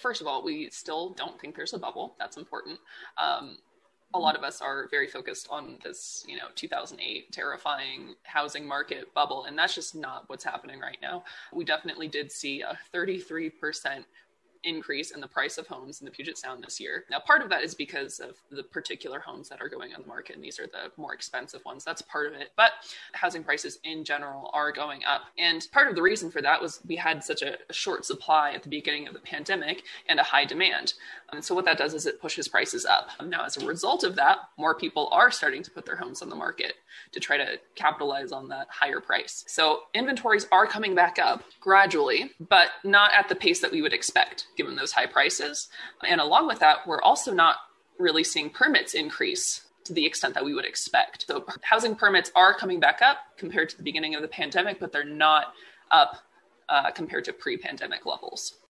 first of all, we still don't think there's a bubble. That's important. Um, a lot of us are very focused on this, you know, 2008 terrifying housing market bubble, and that's just not what's happening right now. We definitely did see a 33% increase in the price of homes in the Puget Sound this year. Now, part of that is because of the particular homes that are going on the market, and these are the more expensive ones. That's part of it. But housing prices in general are going up. And part of the reason for that was we had such a, short supply at the beginning of the pandemic and a high demand. And so, what that does is it pushes prices up. Now, as a result of that, more people are starting to put their homes on the market to try to capitalize on that higher price. So, inventories are coming back up gradually, but not at the pace that we would expect given those high prices. And along with that, we're also not really seeing permits increase to the extent that we would expect. So housing permits are coming back up compared to the beginning of the pandemic, but they're not up uh, compared to pre pandemic levels.